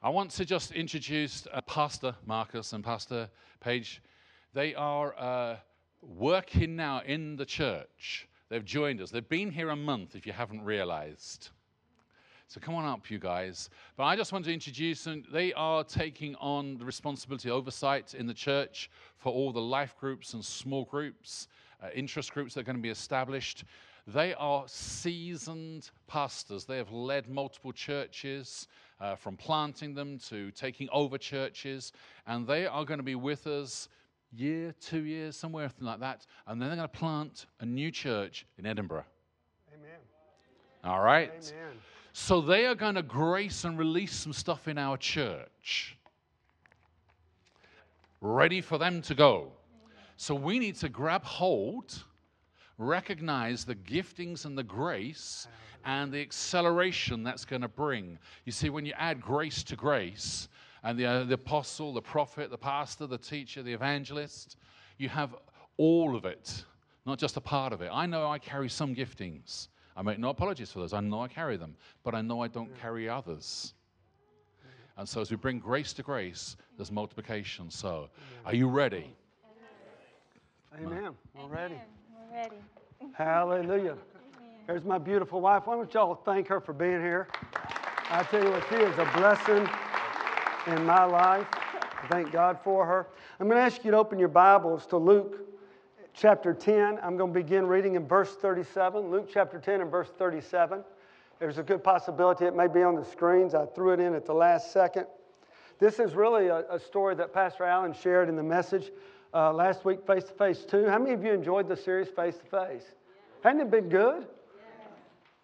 I want to just introduce uh, Pastor Marcus and Pastor Paige. They are uh, working now in the church. They've joined us. They've been here a month, if you haven't realized. So come on up, you guys. But I just want to introduce them. They are taking on the responsibility, oversight in the church for all the life groups and small groups, uh, interest groups that are going to be established. They are seasoned pastors. They have led multiple churches, uh, from planting them to taking over churches, and they are going to be with us year, two years, somewhere like that, and then they're going to plant a new church in Edinburgh. Amen. All right? Amen. So they are going to grace and release some stuff in our church. Ready for them to go. So we need to grab hold, recognize the giftings and the grace and the acceleration that's going to bring. You see, when you add grace to grace, and the, uh, the apostle, the prophet, the pastor, the teacher, the evangelist, you have all of it, not just a part of it. I know I carry some giftings. I make no apologies for those. I know I carry them, but I know I don't carry others. And so, as we bring grace to grace, there's multiplication. So, are you ready? Amen. We're ready. Amen. We're ready. Hallelujah. There's my beautiful wife. Why don't y'all thank her for being here? I tell you what, she is a blessing in my life. Thank God for her. I'm going to ask you to open your Bibles to Luke chapter 10. I'm going to begin reading in verse 37. Luke chapter 10 and verse 37. There's a good possibility it may be on the screens. I threw it in at the last second. This is really a, a story that Pastor Allen shared in the message uh, last week, Face to Face 2. How many of you enjoyed the series Face to Face? Hadn't it been good?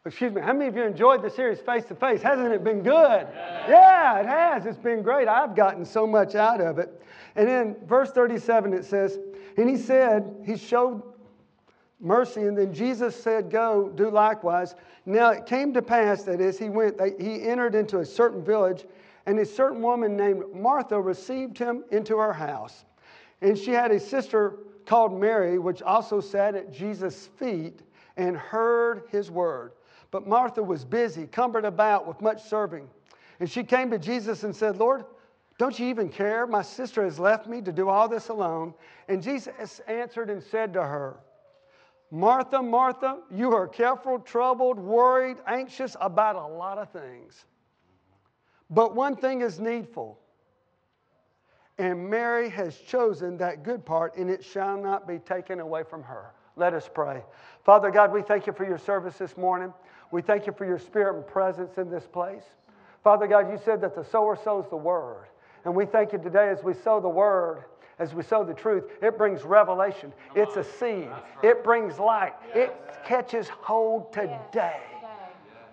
Excuse me, how many of you enjoyed the series Face to Face? Hasn't it been good? Yeah, it has. It's been great. I've gotten so much out of it. And in verse 37, it says, And he said, He showed mercy, and then Jesus said, Go, do likewise. Now it came to pass that as he went, he entered into a certain village, and a certain woman named Martha received him into her house. And she had a sister called Mary, which also sat at Jesus' feet and heard his word. But Martha was busy, cumbered about with much serving. And she came to Jesus and said, Lord, don't you even care? My sister has left me to do all this alone. And Jesus answered and said to her, Martha, Martha, you are careful, troubled, worried, anxious about a lot of things. But one thing is needful. And Mary has chosen that good part, and it shall not be taken away from her. Let us pray. Father God, we thank you for your service this morning. We thank you for your spirit and presence in this place. Father God, you said that the sower sows the word. And we thank you today as we sow the word, as we sow the truth, it brings revelation. It's a seed, it brings light, it catches hold today.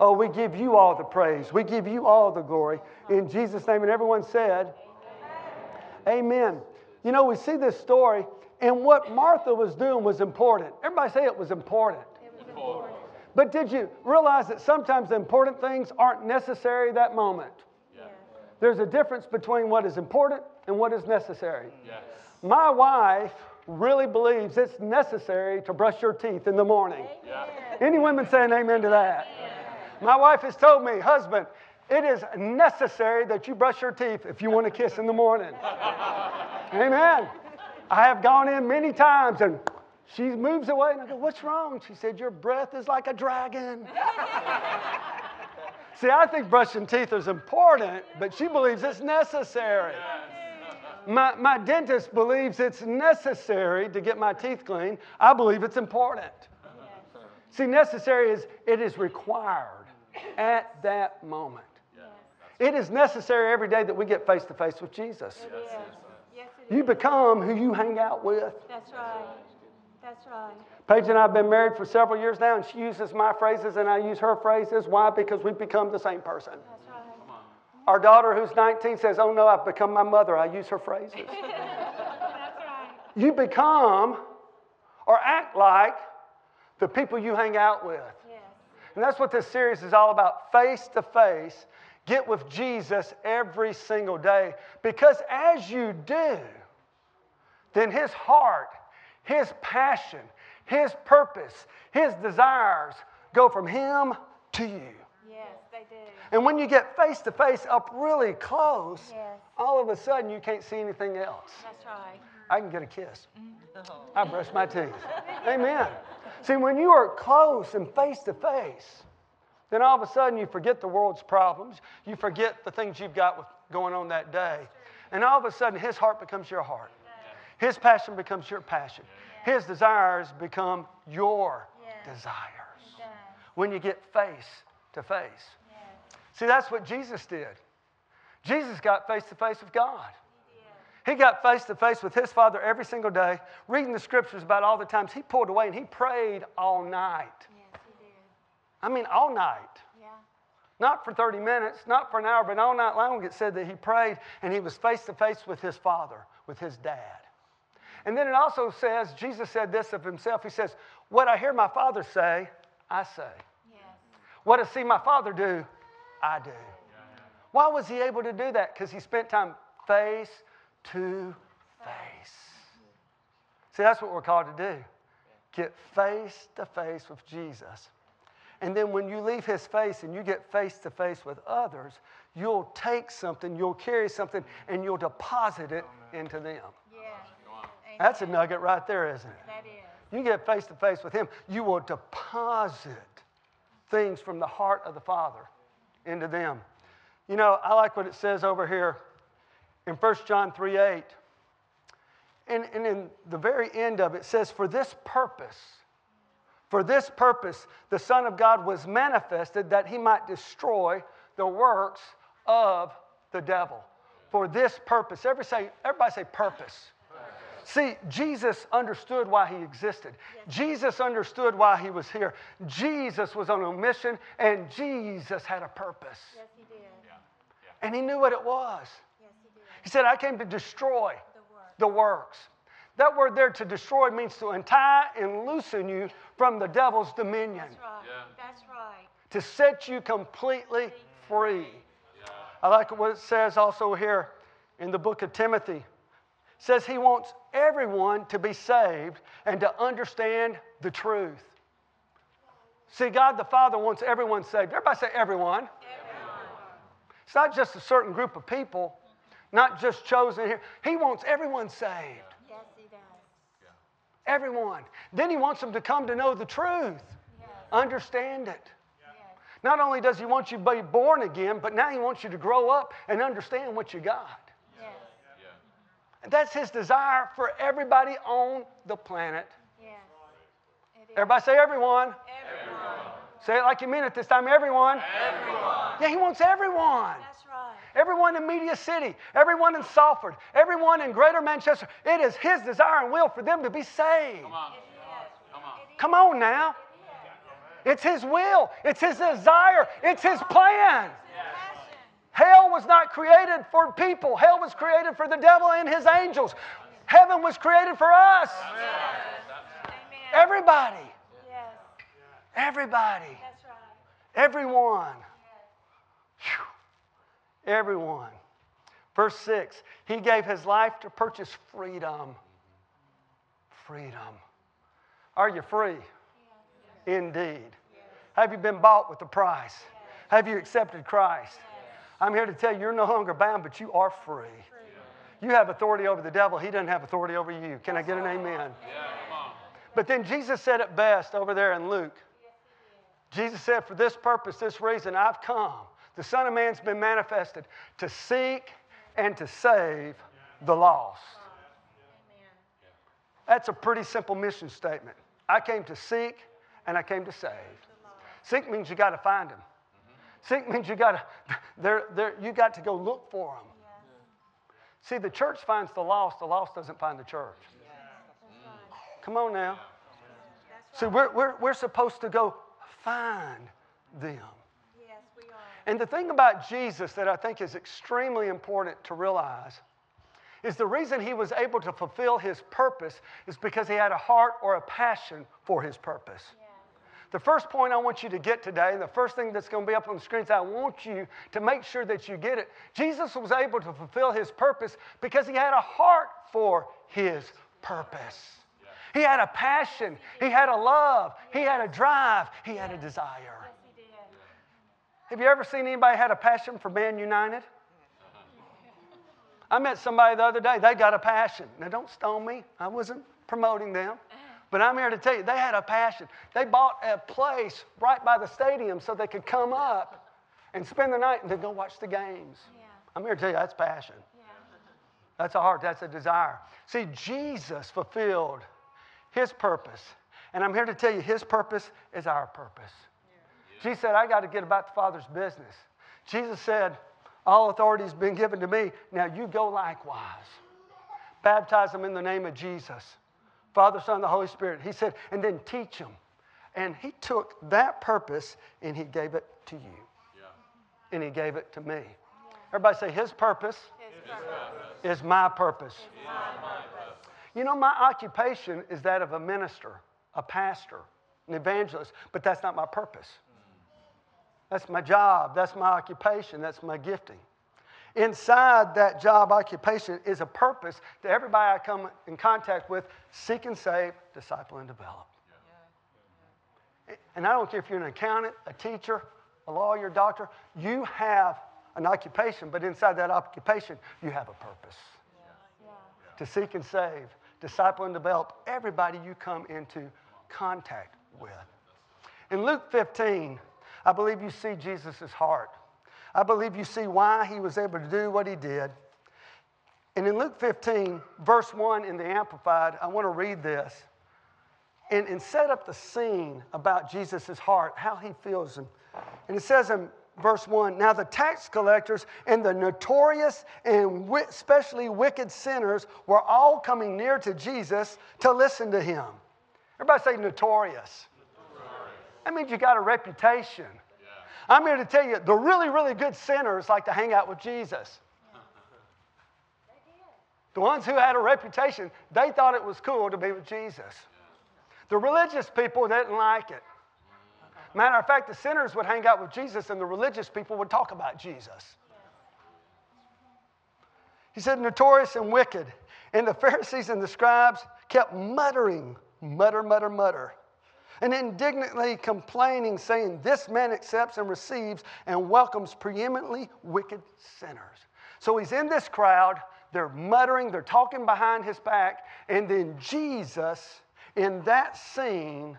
Oh, we give you all the praise. We give you all the glory. In Jesus' name. And everyone said, Amen. You know, we see this story, and what Martha was doing was important. Everybody say it was important. It was important. But did you realize that sometimes the important things aren't necessary that moment? Yes. There's a difference between what is important and what is necessary. Mm. Yes. My wife really believes it's necessary to brush your teeth in the morning. Amen. Any women saying amen to that? My wife has told me, husband, it is necessary that you brush your teeth if you want to kiss in the morning. amen. I have gone in many times and she moves away, and I go, What's wrong? She said, Your breath is like a dragon. See, I think brushing teeth is important, but she believes it's necessary. My, my dentist believes it's necessary to get my teeth clean. I believe it's important. See, necessary is it is required at that moment. It is necessary every day that we get face to face with Jesus. Yes. Yes, it You become who you hang out with. That's right. That's right. Paige and I have been married for several years now, and she uses my phrases and I use her phrases. Why? Because we've become the same person. That's right. Our daughter, who's 19, says, Oh no, I've become my mother. I use her phrases. That's right. you become or act like the people you hang out with. Yes. And that's what this series is all about face to face. Get with Jesus every single day. Because as you do, then his heart, his passion, his purpose, his desires go from him to you. Yes, they do. And when you get face to face up really close, Yes. all of a sudden you can't see anything else. That's right. I can get a kiss. Mm-hmm. I brush my teeth. Amen. See, when you are close and face to face, then all of a sudden you forget the world's problems. You forget the things you've got with- going on that day. And all of a sudden his heart becomes your heart. His passion becomes your passion. His desires become your desires. When you get face to face. See, that's what Jesus did. Jesus got face to face with God. He. He got face to face with his Father every single day, reading the scriptures about all the times he pulled away and he prayed all night. Yes, he did. I mean, all night. Yeah. Not for 30 minutes, not for an hour, but all night long it said that he prayed and he was face to face with his Father, with his dad. And then it also says, Jesus said this of himself. He says, What I hear my Father say, I say. Yes. What I see my Father do, I do. Why was he able to do that? Because he spent time face to face. See, that's what we're called to do get face to face with Jesus. And then when you leave his face and you get face to face with others, you'll take something, you'll carry something, and you'll deposit it into them. Yes. That's a nugget right there, isn't it? That is. You get face to face with Him, you will deposit things from the heart of the Father into them. You know, I like what it says over here in 1 John 3 8. And, and in the very end of it, it says, For this purpose, for this purpose, the Son of God was manifested that he might destroy the works of the devil. For this purpose. Everybody say, everybody say purpose. See, Jesus understood why he existed. Jesus understood why he was here. Jesus was on a mission, and Jesus had a purpose. Yes, he did. Yeah. Yeah. And he knew what it was. Yes, he did. He said, I came to destroy The work. the works. That word there to destroy means to untie and loosen you from the devil's dominion, That's right. That's right. to set you completely free. I like what it says also here in the book of Timothy. It says he wants everyone to be saved and to understand the truth. See, God the Father wants everyone saved. Everybody say everyone. It's not just a certain group of people, not just chosen here. He wants everyone saved. Yes, he does. Everyone. Then he wants them to come to know the truth, Yes. understand it. Yes. Not only does he want you to be born again, but now he wants you to grow up and understand what you got. Yes. And that's his desire for everybody on the planet. Everybody say everyone. Everyone. Say it like you mean it this time. Everyone. Everyone. Yeah, he wants everyone. That's right. Everyone in Media City, everyone in Salford, everyone in Greater Manchester. It is his desire and will for them to be saved. Come on. Come on. Come on now. It's his will, it's his desire, it's his plan. Passion. Hell was not created for people, hell was created for the devil and his angels. Heaven was created for us. Amen. Everybody. Yes. Everybody. That's right. Everyone. Phew. Everyone. Verse 6 He gave his life to purchase freedom. Freedom. Are you free? Indeed. Have you been bought with a price? Have you accepted Christ? I'm here to tell you you're no longer bound, but you are free. You have authority over the devil, he doesn't have authority over you. Can I get an amen? But then Jesus said it best over there in Luke. Jesus said, For this purpose, this reason, I've come. The Son of Man's been manifested to seek and to save the lost. That's a pretty simple mission statement. I came to seek and I came to save. Seek means you got to find them. Seek means you got to they're, they're, you got to go look for them. See, the church finds the lost. The lost doesn't find the church. Come on now. See, we're, we're, we're supposed to go find them. And the thing about Jesus that I think is extremely important to realize is the reason he was able to fulfill his purpose is because he had a heart or a passion for his purpose. The first point I want you to get today, and the first thing that's going to be up on the screen is I want you to make sure that you get it. Jesus was able to fulfill his purpose because he had a heart for his purpose. He had a passion, he had a love, he had a drive, he had a desire. Yes, he did. Have you ever seen anybody had a passion for Man United? I met somebody the other day, they got a passion. Now, don't stone me, I wasn't promoting them. But I'm here to tell you, they had a passion. They bought a place right by the stadium so they could come up and spend the night and then go watch the games. Yeah. I'm here to tell you, that's passion. Yeah. That's a heart, that's a desire. See, Jesus fulfilled his purpose. And I'm here to tell you, his purpose is our purpose. Jesus said, I got to get about the Father's business. Jesus said, All authority has been given to me. Now you go likewise. Baptize them in the name of Jesus. Father, Son, and the Holy Spirit. He said, and then teach them. And he took that purpose and he gave it to you. And he gave it to me. Everybody say, His purpose His purpose. is my purpose. You know, my occupation is that of a minister, a pastor, an evangelist, but that's not my purpose. That's my job, that's my occupation, that's my gifting. Inside that job occupation is a purpose to everybody I come in contact with seek and save, disciple, and develop. And I don't care if you're an accountant, a teacher, a lawyer, doctor, you have an occupation, but inside that occupation, you have a purpose to seek and save, disciple and develop everybody you come into contact with. In Luke 15, I believe you see Jesus' heart. I believe you see why he was able to do what he did. And in Luke 15, verse 1 in the Amplified, I want to read this and, and set up the scene about Jesus' heart, how he feels. And, and it says in verse 1 Now the tax collectors and the notorious and especially wicked sinners were all coming near to Jesus to listen to him. Everybody say notorious. That means you got a reputation. I'm here to tell you the really, really good sinners like to hang out with Jesus. The ones who had a reputation, they thought it was cool to be with Jesus. The religious people didn't like it. Matter of fact, the sinners would hang out with Jesus and the religious people would talk about Jesus. He said, notorious and wicked. And the Pharisees and the scribes kept muttering, mutter, mutter, mutter, and indignantly complaining, saying, This man accepts and receives and welcomes preeminently wicked sinners. So he's in this crowd, they're muttering, they're talking behind his back, and then Jesus, in that scene,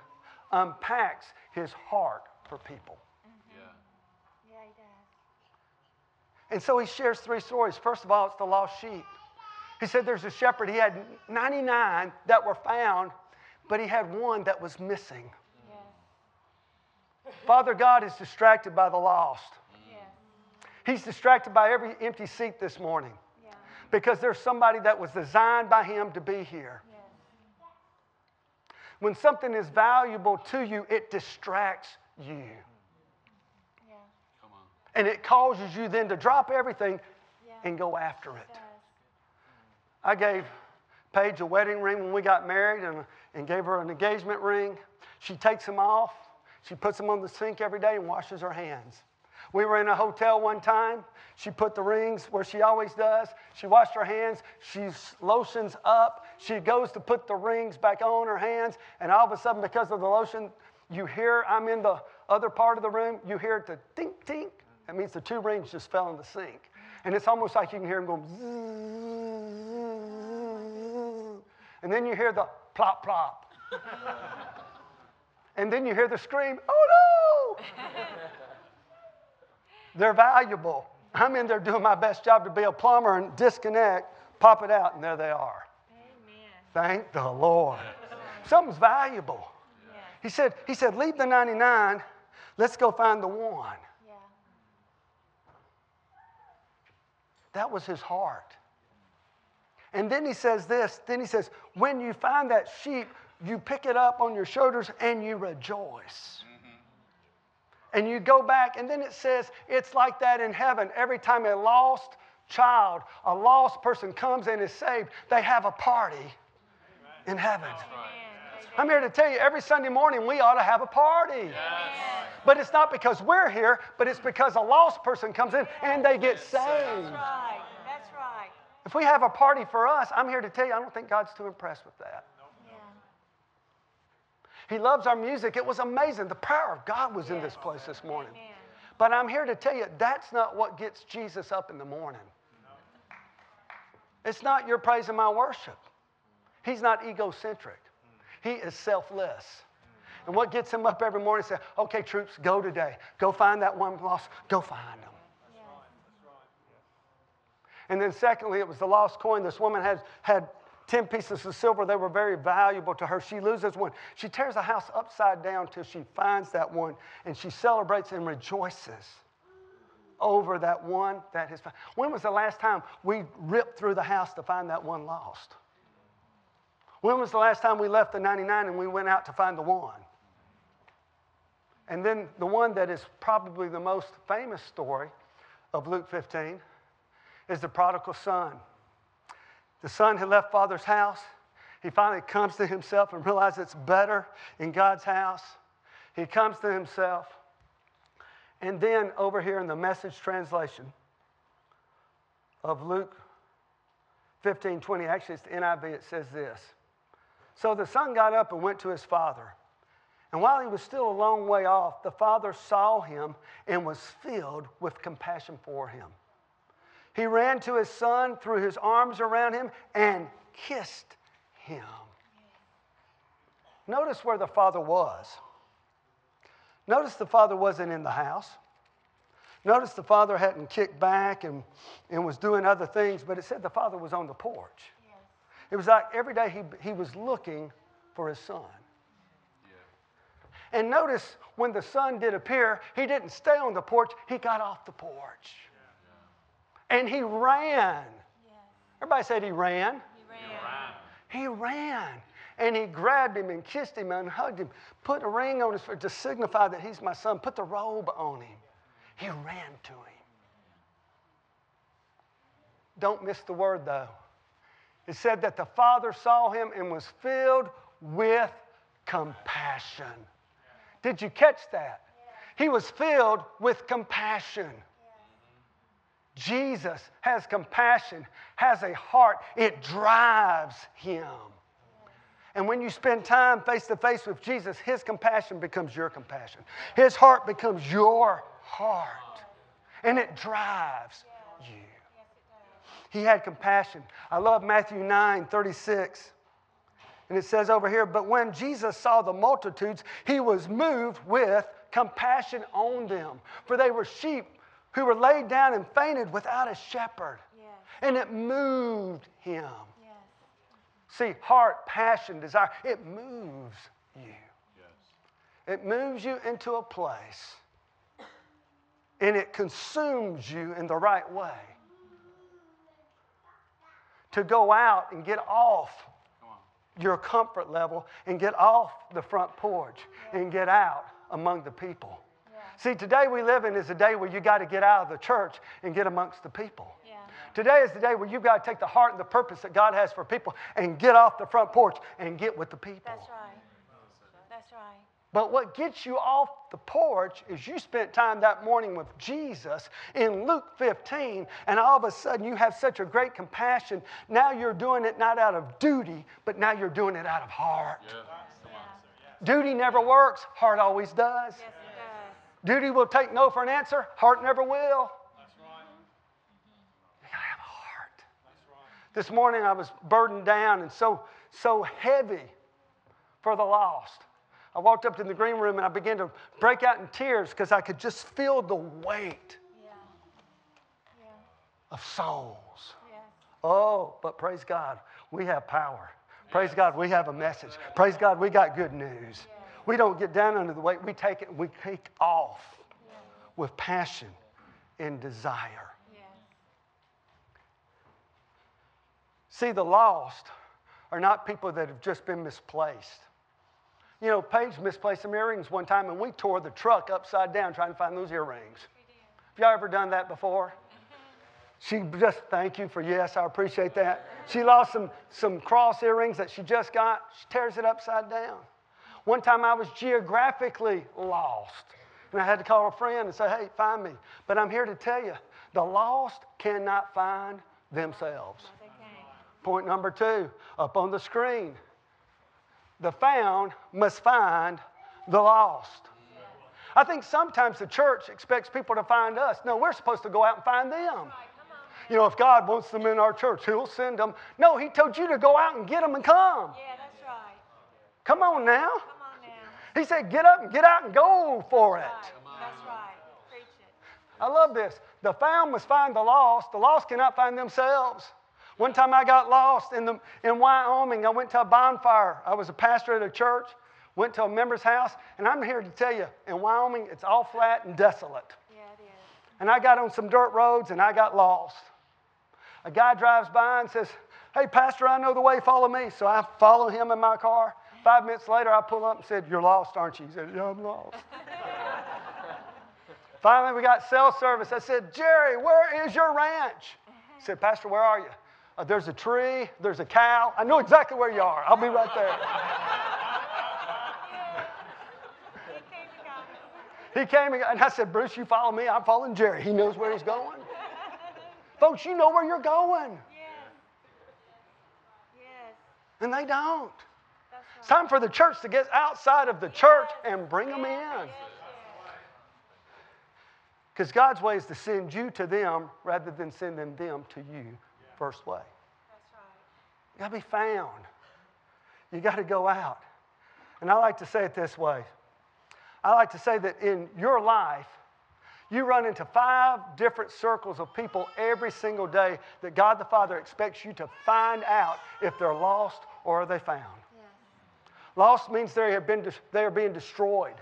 unpacks his heart for people. Mm-hmm. Yeah, he does. And so he shares three stories. First of all, it's the lost sheep. He said there's a shepherd, he had 99 that were found, but he had one that was missing. Yes. Father God is distracted by the lost. Yes. He's distracted by every empty seat this morning Yeah. because there's somebody that was designed by him to be here. When something is valuable to you, it distracts you. Yeah. And it causes you then to drop everything Yeah. and go after it. I gave Paige a wedding ring when we got married and, and gave her an engagement ring. She takes them off. She puts them on the sink every day and washes her hands. We were in a hotel one time. She put the rings where she always does. She washed her hands. She lotions up. She goes to put the rings back on her hands. And all of a sudden, because of the lotion, you hear, I'm in the other part of the room, you hear the tink, tink. That means the two rings just fell in the sink. And it's almost like you can hear them going, zzz. And then you hear the plop, plop. and then you hear the scream, oh no! They're valuable. I'm in there doing my best job to be a plumber and disconnect, pop it out, and there they are. Amen. Thank the Lord. Something's valuable. Yeah. He said, he said, leave the 99, let's go find the one. Yeah. That was his heart. And then he says this, then he says, when you find that sheep, you pick it up on your shoulders and you rejoice. Mm-hmm. And you go back, and then it says it's like that in heaven. Every time a lost child, a lost person comes and is saved, they have a party in heaven. Amen. I'm here to tell you, every Sunday morning we ought to have a party. But it's not because we're here, but it's because a lost person comes in and they get saved. That's right. That's right. If we have a party for us, I'm here to tell you, I don't think God's too impressed with that. He loves our music. It was amazing. The power of God was in this place this morning. Amen. But I'm here to tell you that's not what gets Jesus up in the morning. It's not your praise and my worship. He's not egocentric, he is selfless. And what gets him up every morning is say, okay, troops, go today. Go find that one lost. Go find them. And then, secondly, it was the lost coin. This woman had, had 10 pieces of silver. They were very valuable to her. She loses one. She tears the house upside down till she finds that one, and she celebrates and rejoices over that one that has found. When was the last time we ripped through the house to find that one lost? When was the last time we left the 99 and we went out to find the one? And then the one that is probably the most famous story of Luke 15 is the prodigal son. The son had left father's house. He finally comes to himself and realizes it's better in God's house. He comes to himself. And then over here in the message translation of Luke 15 20, actually it's the NIV, it says this. So the son got up and went to his father. And while he was still a long way off, the father saw him and was filled with compassion for him. He ran to his son, threw his arms around him, and kissed him. Notice where the father was. Notice the father wasn't in the house. Notice the father hadn't kicked back and, and was doing other things, but it said the father was on the porch. Yes. It was like every day he, he was looking for his son. Yeah. And notice when the son did appear, he didn't stay on the porch, he got off the porch. Yeah. And he ran. Everybody said he ran. He ran. He ran. And he grabbed him and kissed him and hugged him, put a ring on his finger to signify that he's my son, put the robe on him. He ran to him. Don't miss the word though. It said that the father saw him and was filled with compassion. Did you catch that? He was filled with compassion. Jesus has compassion, has a heart, it drives him. And when you spend time face to face with Jesus, his compassion becomes your compassion. His heart becomes your heart. And it drives you. He had compassion. I love Matthew 9 36. And it says over here, but when Jesus saw the multitudes, he was moved with compassion on them. For they were sheep who were laid down and fainted without a shepherd. Yes. And it moved him. Yes. See, heart, passion, desire, it moves you. Yes. It moves you into a place and it consumes you in the right way. To go out and get off your comfort level and get off the front porch and get out among the people. See, today we live in is a day where you got to get out of the church and get amongst the people. Yeah. Today is the day where you've got to take the heart and the purpose that God has for people and get off the front porch and get with the people. That's right. That's right. But what gets you off the porch is you spent time that morning with Jesus in Luke 15, and all of a sudden you have such a great compassion. Now you're doing it not out of duty, but now you're doing it out of heart. Yeah. Yeah. Duty never works, heart always does. Yes, Duty will take no for an answer, heart never will. That's right. You gotta have a heart. That's right. This morning I was burdened down and so so heavy for the lost. I walked up to the green room and I began to break out in tears because I could just feel the weight yeah. Yeah. of souls. Yeah. Oh, but praise God, we have power. Praise God, we have a message. Praise God, we got good news. We don't get down under the weight, we take it we take off with passion and desire. See, the lost are not people that have just been misplaced. You know, Paige misplaced some earrings one time, and we tore the truck upside down trying to find those earrings. Have y'all ever done that before? She just, thank you for yes, I appreciate that. She lost some, some cross earrings that she just got. She tears it upside down. One time I was geographically lost, and I had to call a friend and say, hey, find me. But I'm here to tell you the lost cannot find themselves. Point number two up on the screen the found must find the lost. I think sometimes the church expects people to find us. No, we're supposed to go out and find them. You know, if God wants them in our church, He'll send them. No, He told you to go out and get them and come. Yeah, that's right. Come on now. Come on now. He said, get up and get out and go for it. That's right. Preach it. I love this. The found must find the lost. The lost cannot find themselves. One time I got lost in, the, in Wyoming. I went to a bonfire. I was a pastor at a church, went to a member's house, and I'm here to tell you in Wyoming, it's all flat and desolate. Yeah, it is. And I got on some dirt roads and I got lost. A guy drives by and says, Hey, Pastor, I know the way, follow me. So I follow him in my car. Five minutes later, I pull up and said, You're lost, aren't you? He said, Yeah, I'm lost. Finally, we got cell service. I said, Jerry, where is your ranch? He said, Pastor, where are you? "Uh, there's a tree, there's a cow. I know exactly where you are. I'll be right there. He came. He came and I said, Bruce, you follow me. I'm following Jerry. He knows where he's going. Folks, you know where you're going, Yes. Yes. and they don't. It's time for the church to get outside of the church and bring them in. Because God's way is to send you to them rather than sending them to you first way. You got to be found. You got to go out. And I like to say it this way I like to say that in your life, you run into five different circles of people every single day that God the Father expects you to find out if they're lost or are they found. Lost means they, have been, they are being destroyed.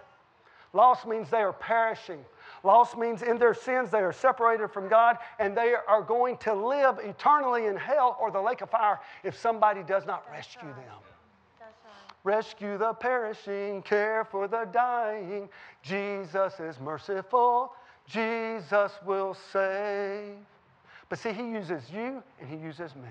Lost means they are perishing. Lost means in their sins they are separated from God and they are going to live eternally in hell or the lake of fire if somebody does not rescue them. Right. Rescue the perishing, care for the dying. Jesus is merciful. Jesus will save. But see, He uses you and He uses me.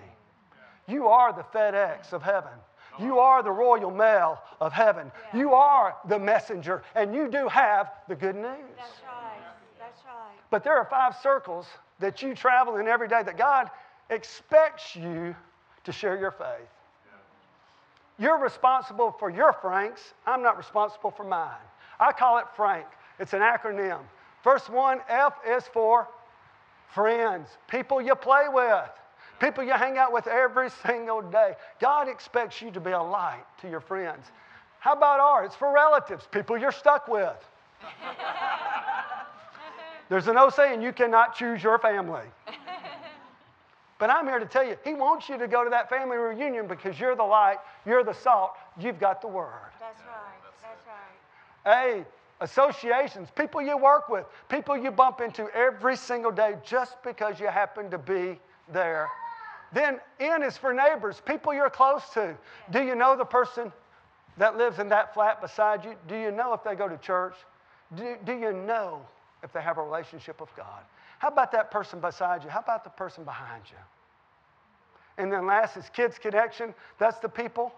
You are the FedEx of heaven. You are the royal mail of heaven. You are the messenger, and you do have the good news. That's right. That's right. But there are five circles that you travel in every day that God expects you to share your faith. You're responsible for your Franks. I'm not responsible for mine. I call it Frank. It's an acronym. First one, F is for friends, people you play with, people you hang out with every single day. God expects you to be a light to your friends. How about ours? It's for relatives, people you're stuck with. There's an old saying, you cannot choose your family. But I'm here to tell you, he wants you to go to that family reunion because you're the light, you're the salt, you've got the word. That's right. That's right. Hey, associations, people you work with, people you bump into every single day just because you happen to be there. Then N is for neighbors, people you're close to. Do you know the person that lives in that flat beside you? Do you know if they go to church? Do, do you know if they have a relationship with God? How about that person beside you? How about the person behind you? And then last is kids connection. That's the people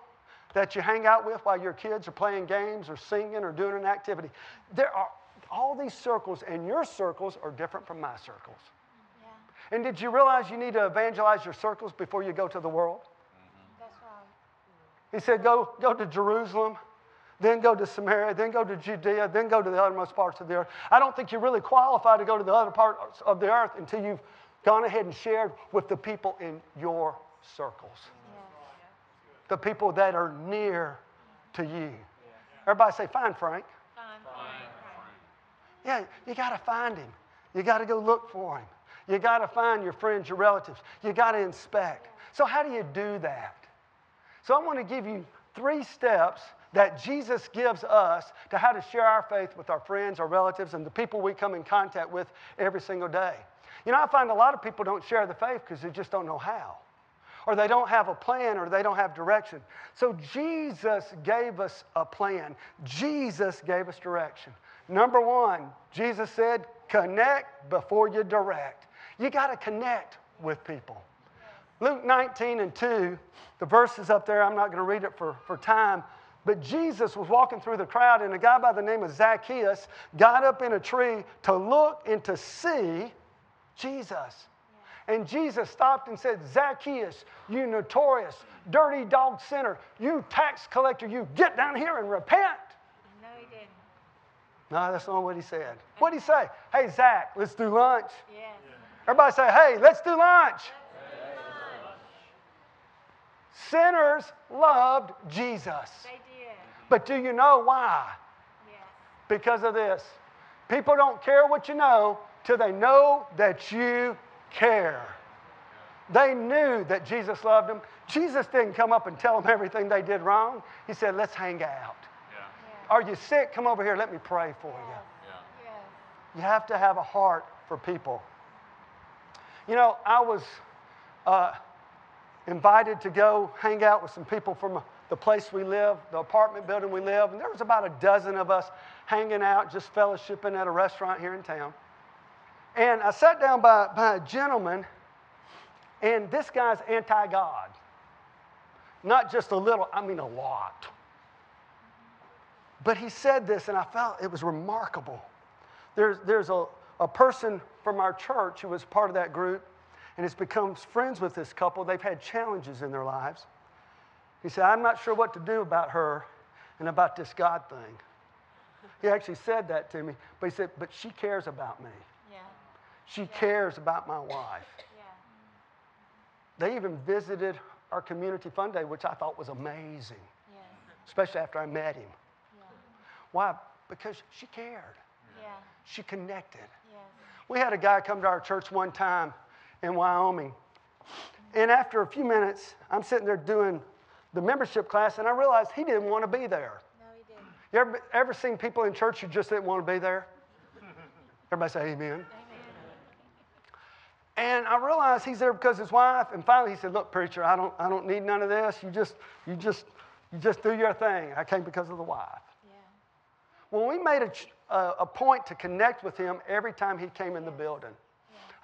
that you hang out with while your kids are playing games or singing or doing an activity. There are all these circles, and your circles are different from my circles. Yeah. And did you realize you need to evangelize your circles before you go to the world? That's right. He said, go, go to Jerusalem, then go to Samaria, then go to Judea, then go to the uttermost parts of the earth. I don't think you're really qualified to go to the other parts of the earth until you've gone ahead and shared with the people in your circles, Yes. the people that are near to you. Everybody say, find Frank. Fine. Fine. Yeah, you got to find him. You got to go look for him. You got to find your friends, your relatives. You got to inspect. So, how do you do that? So, I want to give you three steps that Jesus gives us to how to share our faith with our friends, our relatives, and the people we come in contact with every single day. You know, I find a lot of people don't share the faith because they just don't know how, or they don't have a plan, or they don't have direction. So, Jesus gave us a plan, Jesus gave us direction. Number one, Jesus said, connect before you direct. You got to connect with people. Luke 19 and 2, the verse is up there. I'm not going to read it for, for time. But Jesus was walking through the crowd, and a guy by the name of Zacchaeus got up in a tree to look and to see Jesus. And Jesus stopped and said, Zacchaeus, you notorious, dirty dog sinner, you tax collector, you get down here and repent. No, he didn't. No, that's not what he said. What did he say? Hey, Zach, let's do lunch. Yes. Everybody say, hey, let's do lunch. Sinners loved Jesus. They did. But do you know why? Yes. Because of this. People don't care what you know till they know that you care. They knew that Jesus loved them. Jesus didn't come up and tell them everything they did wrong. He said, let's hang out. Yes. Are you sick? Come over here. Let me pray for you. Yes. You have to have a heart for people. You know, I was uh, invited to go hang out with some people from the place we live, the apartment building we live, and there was about a dozen of us hanging out, just fellowshipping at a restaurant here in town. And I sat down by, by a gentleman, and this guy's anti God. Not just a little, I mean a lot. But he said this, and I felt it was remarkable. There's, there's a, a person from our church who was part of that group and has become friends with this couple. They've had challenges in their lives. He said, I'm not sure what to do about her and about this God thing. He actually said that to me, but he said, But she cares about me. Yeah. She cares about my wife. Yeah. They even visited our community fun day, which I thought was amazing, Yes. especially after I met him. Yeah. Why? Because she cared, Yeah. she connected. Yes. We had a guy come to our church one time in Wyoming. And after a few minutes, I'm sitting there doing the membership class, and I realized he didn't want to be there. No, he didn't. You ever, ever seen people in church who just didn't want to be there? Everybody say amen. Amen. And I realized he's there because his wife. And finally, he said, "Look, preacher, I don't, I don't need none of this. You just, you just, you just do your thing. I came because of the wife." Yeah. Well, we made a, a, a point to connect with him every time he came in the building.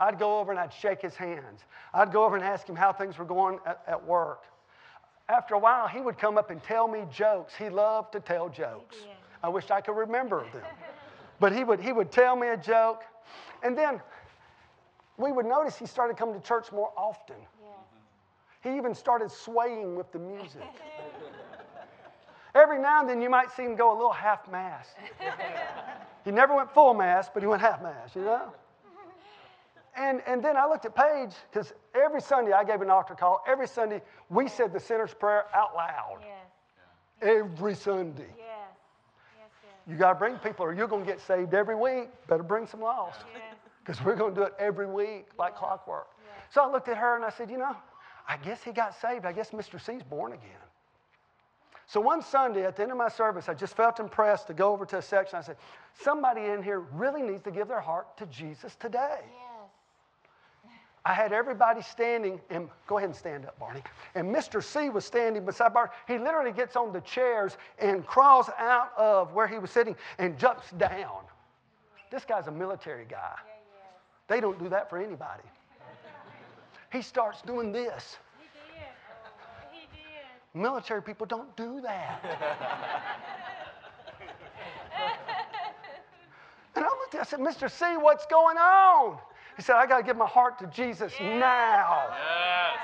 I'd go over and I'd shake his hands. I'd go over and ask him how things were going at, at work. After a while, he would come up and tell me jokes. He loved to tell jokes. I wish I could remember them. but he would, he would tell me a joke. And then we would notice he started coming to church more often. He even started swaying with the music. Every now and then you might see him go a little half mass. he never went full mass, but he went half mass, you know? And, and then I looked at Paige because every Sunday I gave an altar call. Every Sunday we said the sinner's prayer out loud. Yes. Every Sunday. Yes. Yes. Yes. You got to bring people or you're going to get saved every week. Better bring some lost because we're going to do it every week like clockwork. So I looked at her and I said, You know, I guess he got saved. I guess Mr. C's born again. So one Sunday at the end of my service, I just felt impressed to go over to a section. I said, Somebody in here really needs to give their heart to Jesus today. Yes. I had everybody standing, and go ahead and stand up, Barney. And Mr. C was standing beside Barney. He literally gets on the chairs and crawls out of where he was sitting and jumps down. This guy's a military guy. Yeah. Yes. They don't do that for anybody. He starts doing this. He did. He did. Military people don't do that. and I looked at him, I said, Mr. C, what's going on? He said, I got to give my heart to Jesus now. Yes.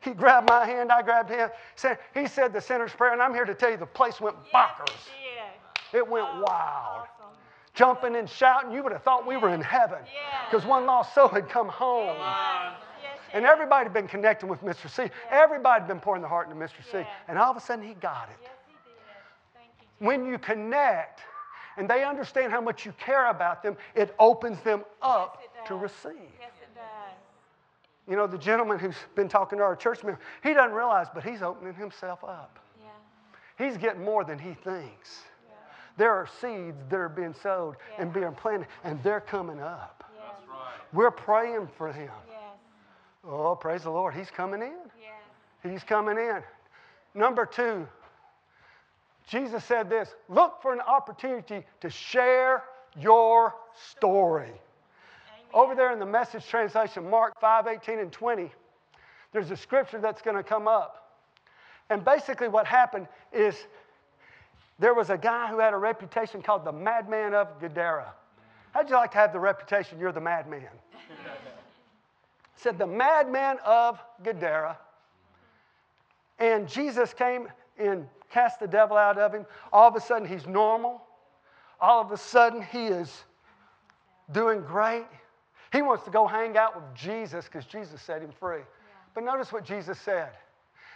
He grabbed my hand, I grabbed him. Said, he said the sinner's prayer, and I'm here to tell you the place went bonkers. He. It went Oh, wild. Awesome. Jumping and shouting, you would have thought we were in heaven Yeah. because one lost soul had come home. Yes. Yes. And everybody had been connecting with Mr. C. Everybody had been pouring their heart into Mr. C. And all of a sudden, he got it. Yes, he did. Thank you. When you connect and they understand how much you care about them, it opens them up Yes, to receive. Yes. You know, the gentleman who's been talking to our church member, he doesn't realize, but he's opening himself up. Yeah. He's getting more than he thinks. Yeah. There are seeds that are being sowed and being planted, and they're coming up. Yes. We're praying for him. Oh, praise the Lord. He's coming in. Yes. He's coming in. Number two, Jesus said this look for an opportunity to share your story. Over there in the message translation, Mark 5 18 and 20, there's a scripture that's going to come up. And basically, what happened is there was a guy who had a reputation called the madman of Gadara. How'd you like to have the reputation you're the madman? Said the madman of Gadara. And Jesus came and cast the devil out of him. All of a sudden, he's normal. all of a sudden he is doing great. He wants to go hang out with Jesus because Jesus set him free. But notice what Jesus said.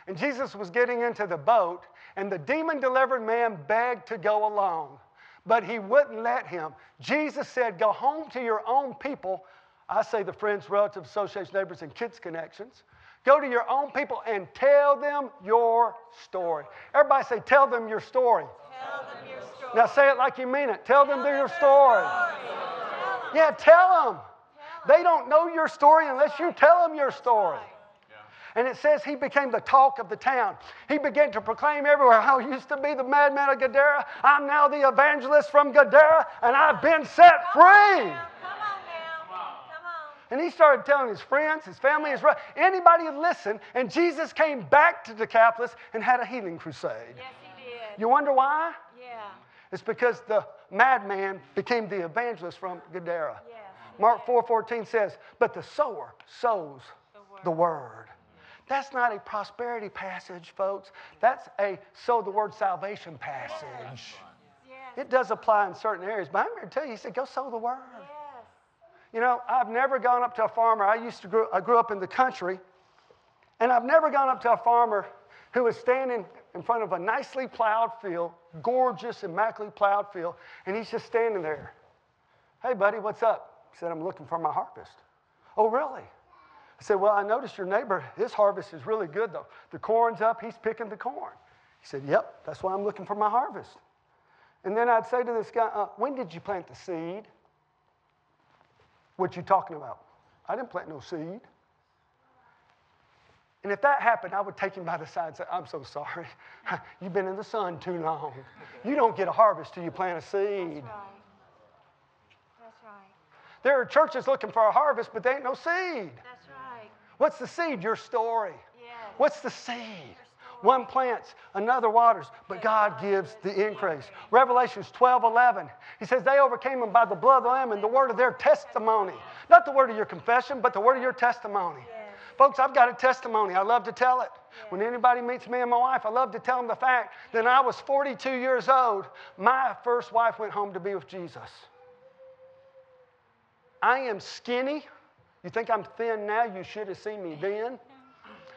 And Jesus was getting into the boat, and the demon delivered man begged to go along, but he wouldn't let him. Jesus said, Go home to your own people. I say the friends, relatives, associates, neighbors, and kids connections. Go to your own people and tell them your story. Everybody say, Tell them your story. Tell them your story. Now say it like you mean it. Tell them your story. Yeah, tell them. They don't know your story unless you tell them your story. And it says he became the talk of the town. He began to proclaim everywhere I used to be the madman of Gadara. I'm now the evangelist from Gadara, and I've been set free. Come on now. Come on. And he started telling his friends, his family, his anybody would listen. And Jesus came back to Decapolis and had a healing crusade. Yes, he did. You wonder why? Yeah. It's because the madman became the evangelist from Gadara. Yes. Mark 4:14 says, "But the sower sows the word." the word. That's not a prosperity passage, folks. That's a sow the word salvation passage. Yes. It does apply in certain areas, but I'm here to tell you, he said, go sow the word. Yes. You know, I've never gone up to a farmer. I used to grow, I grew up in the country, and I've never gone up to a farmer who was standing in front of a nicely plowed field, gorgeous, immaculately plowed field, and he's just standing there. Hey, buddy, what's up? He said, I'm looking for my harvest. Oh, really? I said, Well, I noticed your neighbor, his harvest is really good, though. The corn's up, he's picking the corn. He said, Yep, that's why I'm looking for my harvest. And then I'd say to this guy, uh, When did you plant the seed? What you talking about? I didn't plant no seed. And if that happened, I would take him by the side and say, I'm so sorry. You've been in the sun too long. You don't get a harvest till you plant a seed. Right. That's right. There are churches looking for a harvest, but there ain't no seed. That's right. What's the seed? Your story. Yes. What's the seed? One plants, another waters, but God gives the increase. Revelations 12 11. He says, They overcame him by the blood of the Lamb and the word of their testimony. Not the word of your confession, but the word of your testimony. Folks, I've got a testimony. I love to tell it. When anybody meets me and my wife, I love to tell them the fact that I was 42 years old, my first wife went home to be with Jesus. I am skinny. You think I'm thin now? You should have seen me then.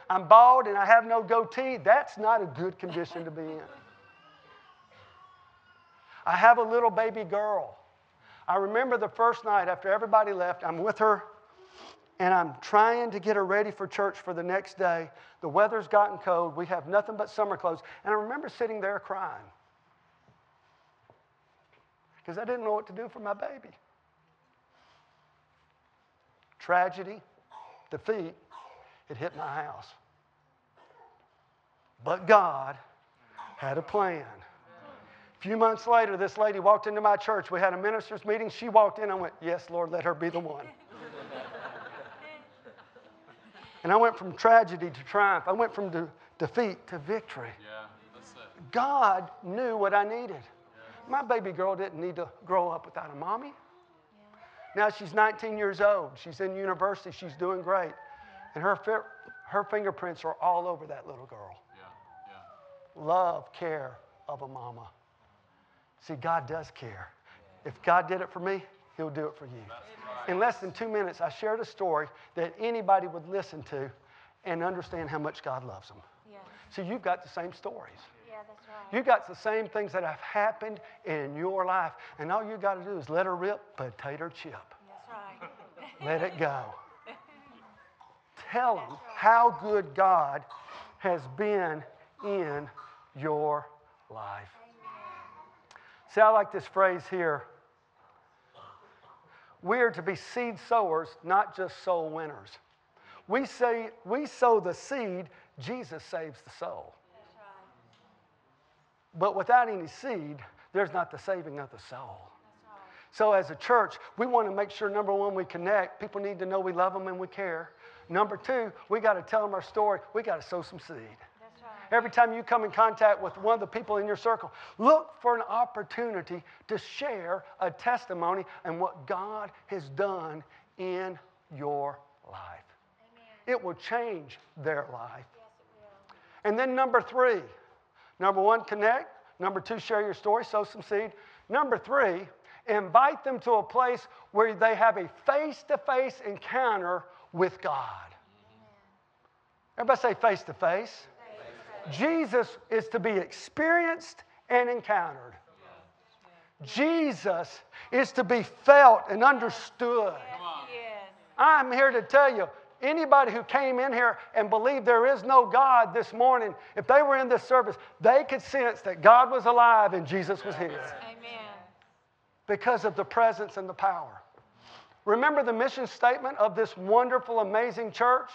I'm bald and I have no goatee. That's not a good condition to be in. I have a little baby girl. I remember the first night after everybody left, I'm with her and I'm trying to get her ready for church for the next day. The weather's gotten cold. We have nothing but summer clothes. And I remember sitting there crying because I didn't know what to do for my baby. Tragedy, defeat, it hit my house. But God had a plan. A few months later, this lady walked into my church. We had a minister's meeting. She walked in. I went, Yes, Lord, let her be the one. and I went from tragedy to triumph. I went from de- defeat to victory. Yeah, that's it. God knew what I needed. My baby girl didn't need to grow up without a mommy. Now she's 19 years old. She's in university. She's doing great. And her, her fingerprints are all over that little girl. Yeah, yeah. Love, care of a mama. See, God does care. If God did it for me, He'll do it for you. In less than two minutes, I shared a story that anybody would listen to and understand how much God loves them. Yeah. See, you've got the same stories. Yeah, that's right. You got the same things that have happened in your life, and all you got to do is let her rip, potato chip. That's right. Let it go. Tell them how good God has been in your life. See, I like this phrase here. We are to be seed sowers, not just soul winners. We say we sow the seed, Jesus saves the soul. But without any seed, there's not the saving of the soul. So, as a church, we want to make sure number one, we connect. People need to know we love them and we care. Number two, we got to tell them our story. We got to sow some seed. That's right. Every time you come in contact with one of the people in your circle, look for an opportunity to share a testimony and what God has done in your life. Amen. It will change their life. Yes, it will. And then number three, number one, connect. Number two, share your story, sow some seed. Number three, invite them to a place where they have a face to face encounter with God. Everybody say face to face. Jesus is to be experienced and encountered. Jesus is to be felt and understood. I'm here to tell you anybody who came in here and believed there is no God this morning, if they were in this service, they could sense that God was alive and Jesus was here Amen. because of the presence and the power. Remember the mission statement of this wonderful, amazing church?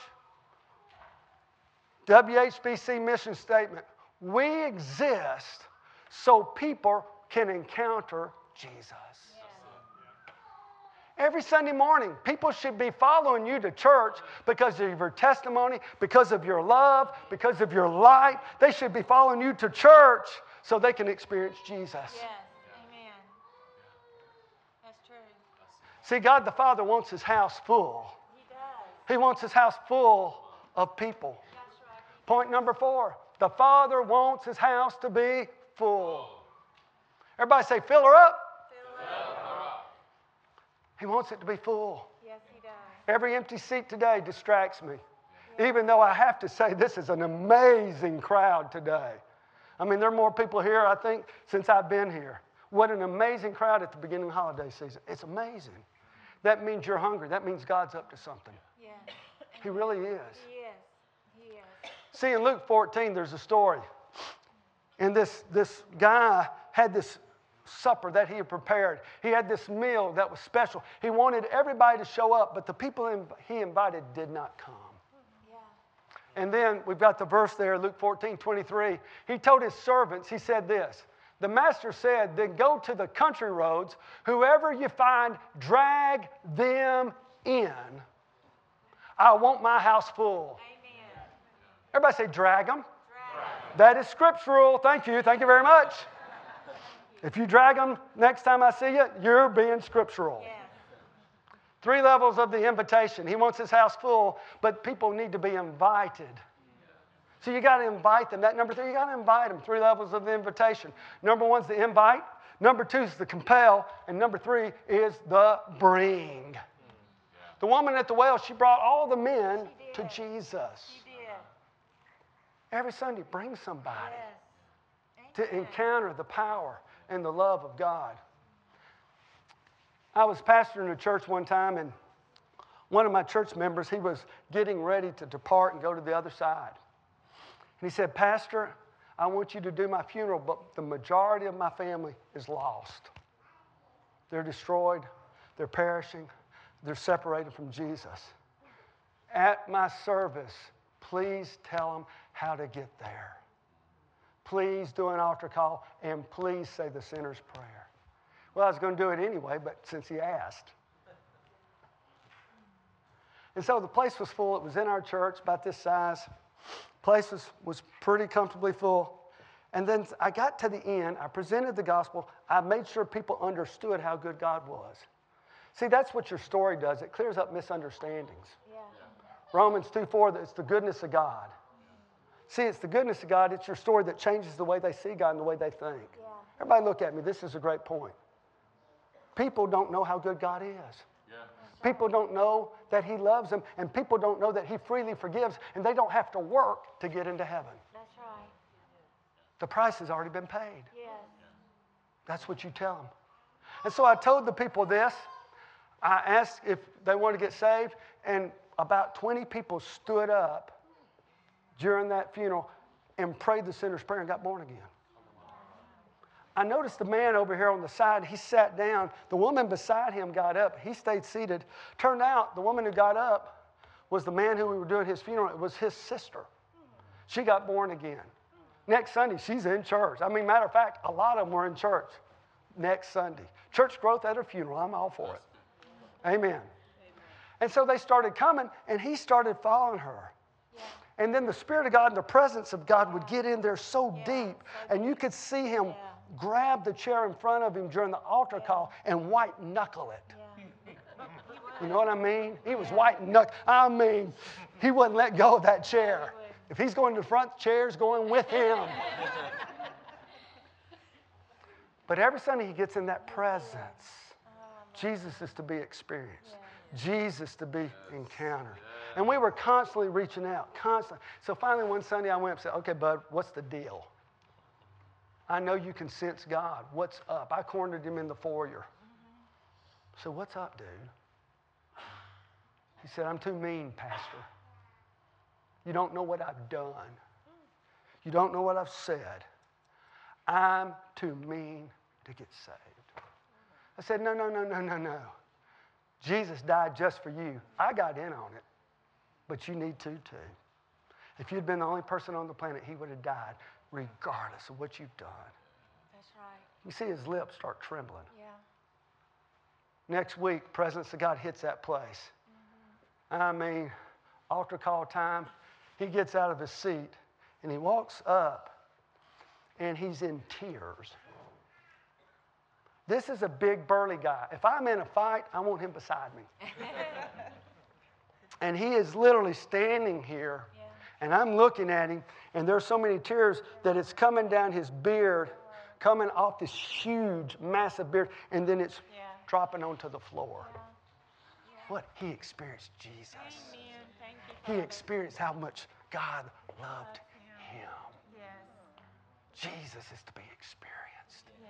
WHBC mission statement We exist so people can encounter Jesus. Every Sunday morning, people should be following you to church because of your testimony, because of your love, because of your light. They should be following you to church so they can experience Jesus. Yes. Amen. That's true. See, God the Father wants his house full. He does. He wants his house full of people. Right. Point number four the Father wants his house to be full. Everybody say, fill her up. Fill. He wants it to be full. Yes, he does. Every empty seat today distracts me. Even though I have to say, this is an amazing crowd today. I mean, there are more people here, I think, since I've been here. What an amazing crowd at the beginning of holiday season. It's amazing. That means you're hungry. That means God's up to something. Yes. He really is. He is. He is. See, in Luke 14, there's a story. And this, this guy had this supper that he had prepared. He had this meal that was special. He wanted everybody to show up, but the people in- he invited did not come. Yeah. And then we've got the verse there, Luke 14, 23. He told his servants, he said this The master said, Then go to the country roads, whoever you find, drag them in. I want my house full. Amen. Everybody say, drag them. Drag. That is scriptural. Thank you. Thank you very much. If you drag them next time I see you, you're being scriptural. Yes. Three levels of the invitation. He wants his house full, but people need to be invited. So you got to invite them. That number three, you got to invite them. Three levels of the invitation. Number one's the invite. Number two is the compel, and number three is the bring. The woman at the well, she brought all the men to. Jesus. Every Sunday, bring somebody Yes. to encounter the power and the love of God. I was pastoring a church one time, and one of my church members, he was getting ready to depart and go to the other side. And he said, Pastor, I want you to do my funeral, but the majority of my family is lost. They're destroyed, they're perishing, they're separated from Jesus. At my service, please tell them how to get there please do an altar call and please say the sinner's prayer. Well, I was going to do it anyway, but since he asked. And so the place was full. It was in our church, about this size. Place was, was pretty comfortably full. And then I got to the end. I presented the gospel. I made sure people understood how good God was. See, that's what your story does. It clears up misunderstandings. Yeah. Romans 2 4, it's the goodness of God. See, it's the goodness of God. It's your story that changes the way they see God and the way they think. Yeah. Everybody, look at me. This is a great point. People don't know how good God is. People don't know that He loves them, and people don't know that He freely forgives, and they don't have to work to get into heaven. That's right. The price has already been paid. Yes. That's what you tell them. And so I told the people this. I asked if they wanted to get saved, and about 20 people stood up during that funeral and prayed the sinner's prayer and got born again. I noticed the man over here on the side, he sat down. The woman beside him got up. He stayed seated. Turned out the woman who got up was the man who we were doing his funeral. It was his sister. She got born again. Next Sunday, she's in church. I mean, matter of fact, a lot of them were in church next Sunday. Church growth at a funeral, I'm all for it. Amen. And so they started coming, and he started following her. And then the Spirit of God and the presence of God would get in there so deep, and you could see him Yeah. Grab the chair in front of him during the altar call and white knuckle it. Yeah. You know what I mean? He was white knuckle. I mean, he wouldn't let go of that chair. If he's going to the front, the chair's going with him. But every Sunday he gets in that presence. Jesus is to be experienced. Jesus to be encountered. And we were constantly reaching out, constantly. So finally one Sunday I went up and said, okay, bud, what's the deal? I know you can sense God. What's up? I cornered him in the foyer. So what's up, dude? He said, I'm too mean, Pastor. You don't know what I've done. You don't know what I've said. I'm too mean to get saved. I said, No, no, no, no, no, no. Jesus died just for you. I got in on it, but you need to too. If you'd been the only person on the planet, he would have died regardless of what you've done. That's right. You see his lips start trembling. Yeah. Next week, presence of God hits that place. Mm-hmm. I mean, altar call time. He gets out of his seat and he walks up and he's in tears. This is a big, burly guy. If I'm in a fight, I want him beside me. and he is literally standing here, Yeah. And I'm looking at him, and there's so many tears that it's coming down his beard, coming off this huge, massive beard, and then it's Yeah. dropping onto the floor. Uh-huh. What? He experienced Jesus. Amen. Thank you. He experienced how much God loved him. Yes. Jesus is to be experienced. Yes.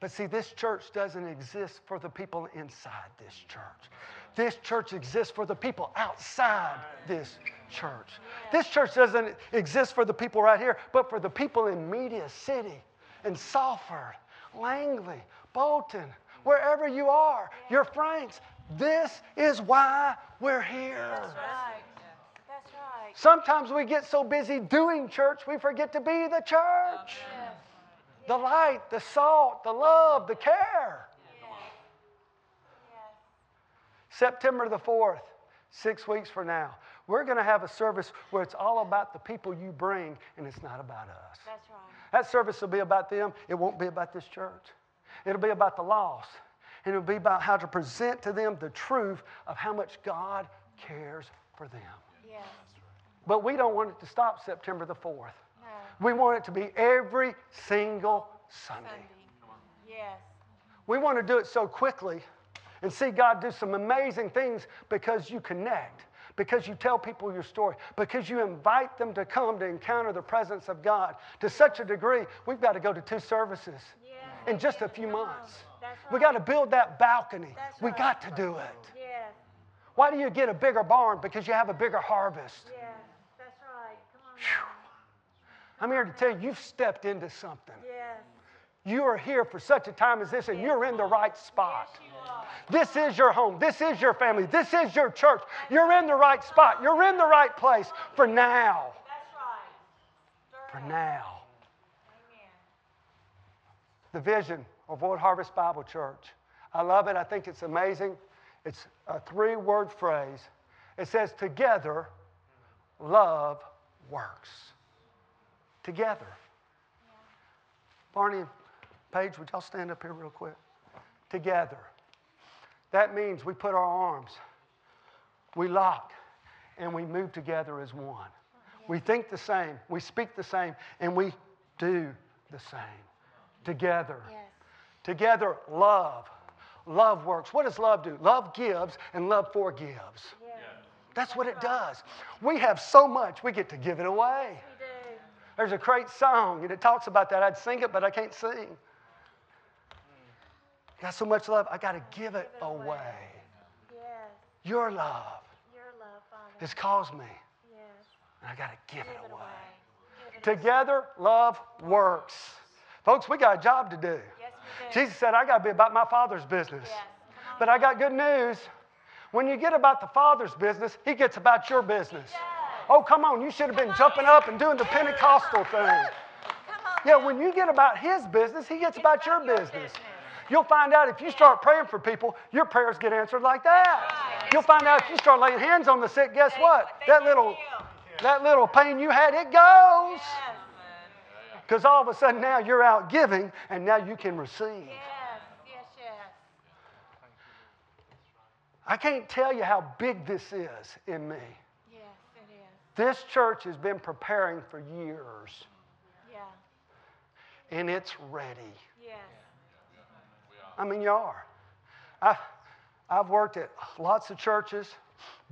But see, this church doesn't exist for the people inside this church. This church exists for the people outside this church. This church doesn't exist for the people right here, but for the people in Media City, in Salford, Langley, Bolton, wherever you are, your Franks. This is why we're here. That's right. That's right. Sometimes we get so busy doing church, we forget to be the church. The light, the salt, the love, the care. September the 4th, six weeks from now, we're going to have a service where it's all about the people you bring and it's not about us. That's right. That service will be about them, it won't be about this church. It'll be about the lost, and it'll be about how to present to them the truth of how much God cares for them. Yes. But we don't want it to stop September the 4th. We want it to be every single Sunday. Sunday. Yes. We want to do it so quickly and see God do some amazing things because you connect, because you tell people your story, because you invite them to come to encounter the presence of God to such a degree, we've got to go to two services Yes. in just a few months. That's We got to build that balcony. That's We right. got to do it. Yes. Why do you get a bigger barn? Because you have a bigger harvest. Yes. That's right. Come on. now. I'm here to tell you, you've stepped into something. Yes. You are here for such a time as this, and you're in the right spot. Are. This is your home. This is your family. This is your church. You're in the right spot. You're in the right place for now. Right. For now. Amen. The vision of World Harvest Bible Church. I love it. I think it's amazing. It's a three word phrase. It says, Together, love works. Together. Barney and Paige, would y'all stand up here real quick? Together. That means we put our arms, we lock, and we move together as one. We think the same, we speak the same, and we do the same. Together. Yes. Together, love. Love works. What does love do? Love gives, and love forgives. Yes. That's what it does. We have so much, we get to give it away. There's a great song, and it talks about that. I'd sing it, but I can't sing. Got so much love, I got to give it away. Yes. Your love Your love, Father. has caused me, Yes. and I got to give Give it it away. Give it Together, love works. Folks, we got a job to do. Yes, do. Jesus said, I got to be about my Father's business. Yes. But I got good news. When you get about the Father's business, He gets about your business. Oh, come on. You should have been jumping up and doing the Pentecostal thing. Yeah, when you get about His business, He gets about your business. You'll find out if you start praying for people, your prayers get answered like that. You'll find out if you start laying hands on the sick, guess what? That little, that little pain you had, it goes. Because all of a sudden now you're out giving and now you can receive. I can't tell you how big this is in me. Yes, it is. This church has been preparing for years. Yeah. and it's ready. Yes. I mean, you are. I've, I've worked at lots of churches,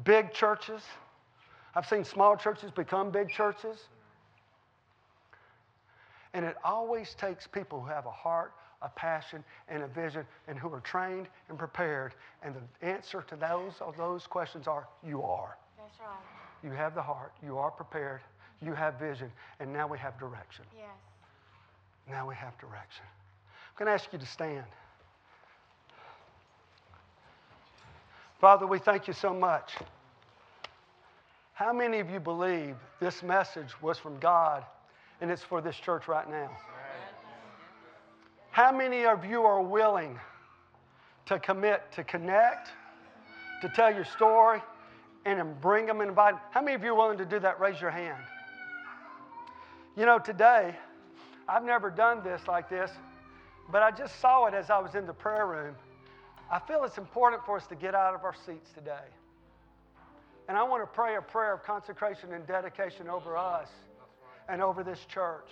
big churches. I've seen small churches become big churches. And it always takes people who have a heart, a passion, and a vision, and who are trained and prepared. And the answer to those, those questions are you are. That's right. You have the heart, you are prepared, you have vision, and now we have direction. Yes. Now we have direction. I'm going to ask you to stand. Father, we thank you so much. How many of you believe this message was from God and it's for this church right now? How many of you are willing to commit to connect, to tell your story, and bring them and invite? How many of you are willing to do that? Raise your hand. You know, today, I've never done this like this, but I just saw it as I was in the prayer room. I feel it's important for us to get out of our seats today. And I want to pray a prayer of consecration and dedication over us and over this church.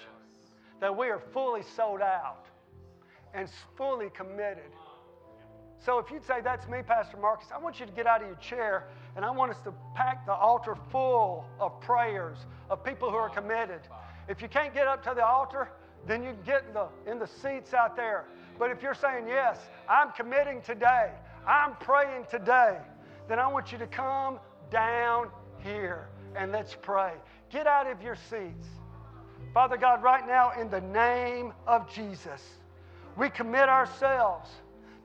That we are fully sold out and fully committed. So if you'd say, That's me, Pastor Marcus, I want you to get out of your chair and I want us to pack the altar full of prayers of people who are committed. If you can't get up to the altar, then you can get in the, in the seats out there. But if you're saying, Yes, I'm committing today, I'm praying today, then I want you to come down here and let's pray. Get out of your seats. Father God, right now, in the name of Jesus, we commit ourselves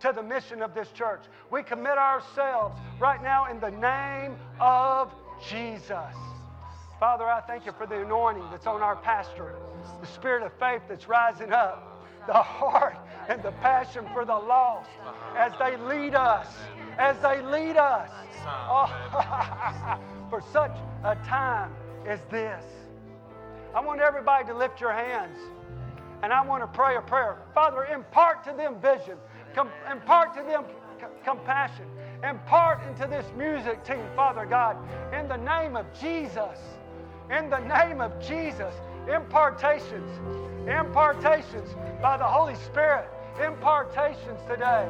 to the mission of this church. We commit ourselves right now in the name of Jesus. Father, I thank you for the anointing that's on our pastor, the spirit of faith that's rising up, the heart and the passion for the lost as they lead us, as they lead us oh, for such a time as this. I want everybody to lift your hands and I want to pray a prayer. Father, impart to them vision, Com- impart to them c- compassion, impart into this music team, Father God, in the name of Jesus. In the name of Jesus, impartations, impartations by the Holy Spirit, impartations today.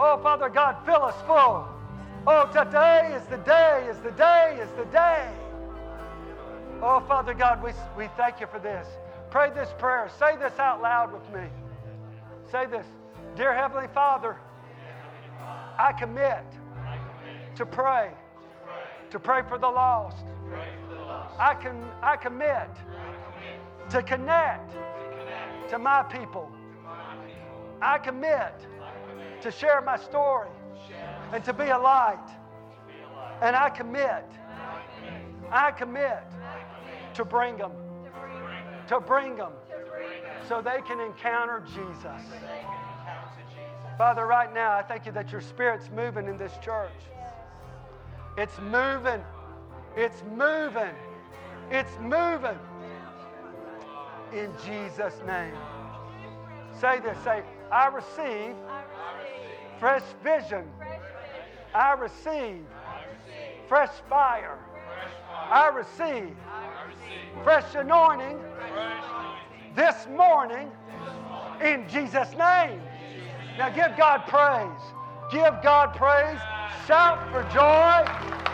Oh, Father God, fill us full. Oh, today is the day, is the day, is the day. Oh, Father God, we, we thank you for this. Pray this prayer. Say this out loud with me. Say this Dear Heavenly Father, I commit to pray, to pray for the lost. I, can, I commit to connect to my people. I commit to share my story and to be a light. And I commit, I commit to bring them, to bring them so they can encounter Jesus. Father, right now, I thank you that your Spirit's moving in this church. It's moving. It's moving. It's moving. In Jesus' name. Say this. Say, I receive fresh vision. I receive fresh fire. I receive fresh anointing this morning in Jesus' name. Now give God praise. Give God praise. Shout for joy.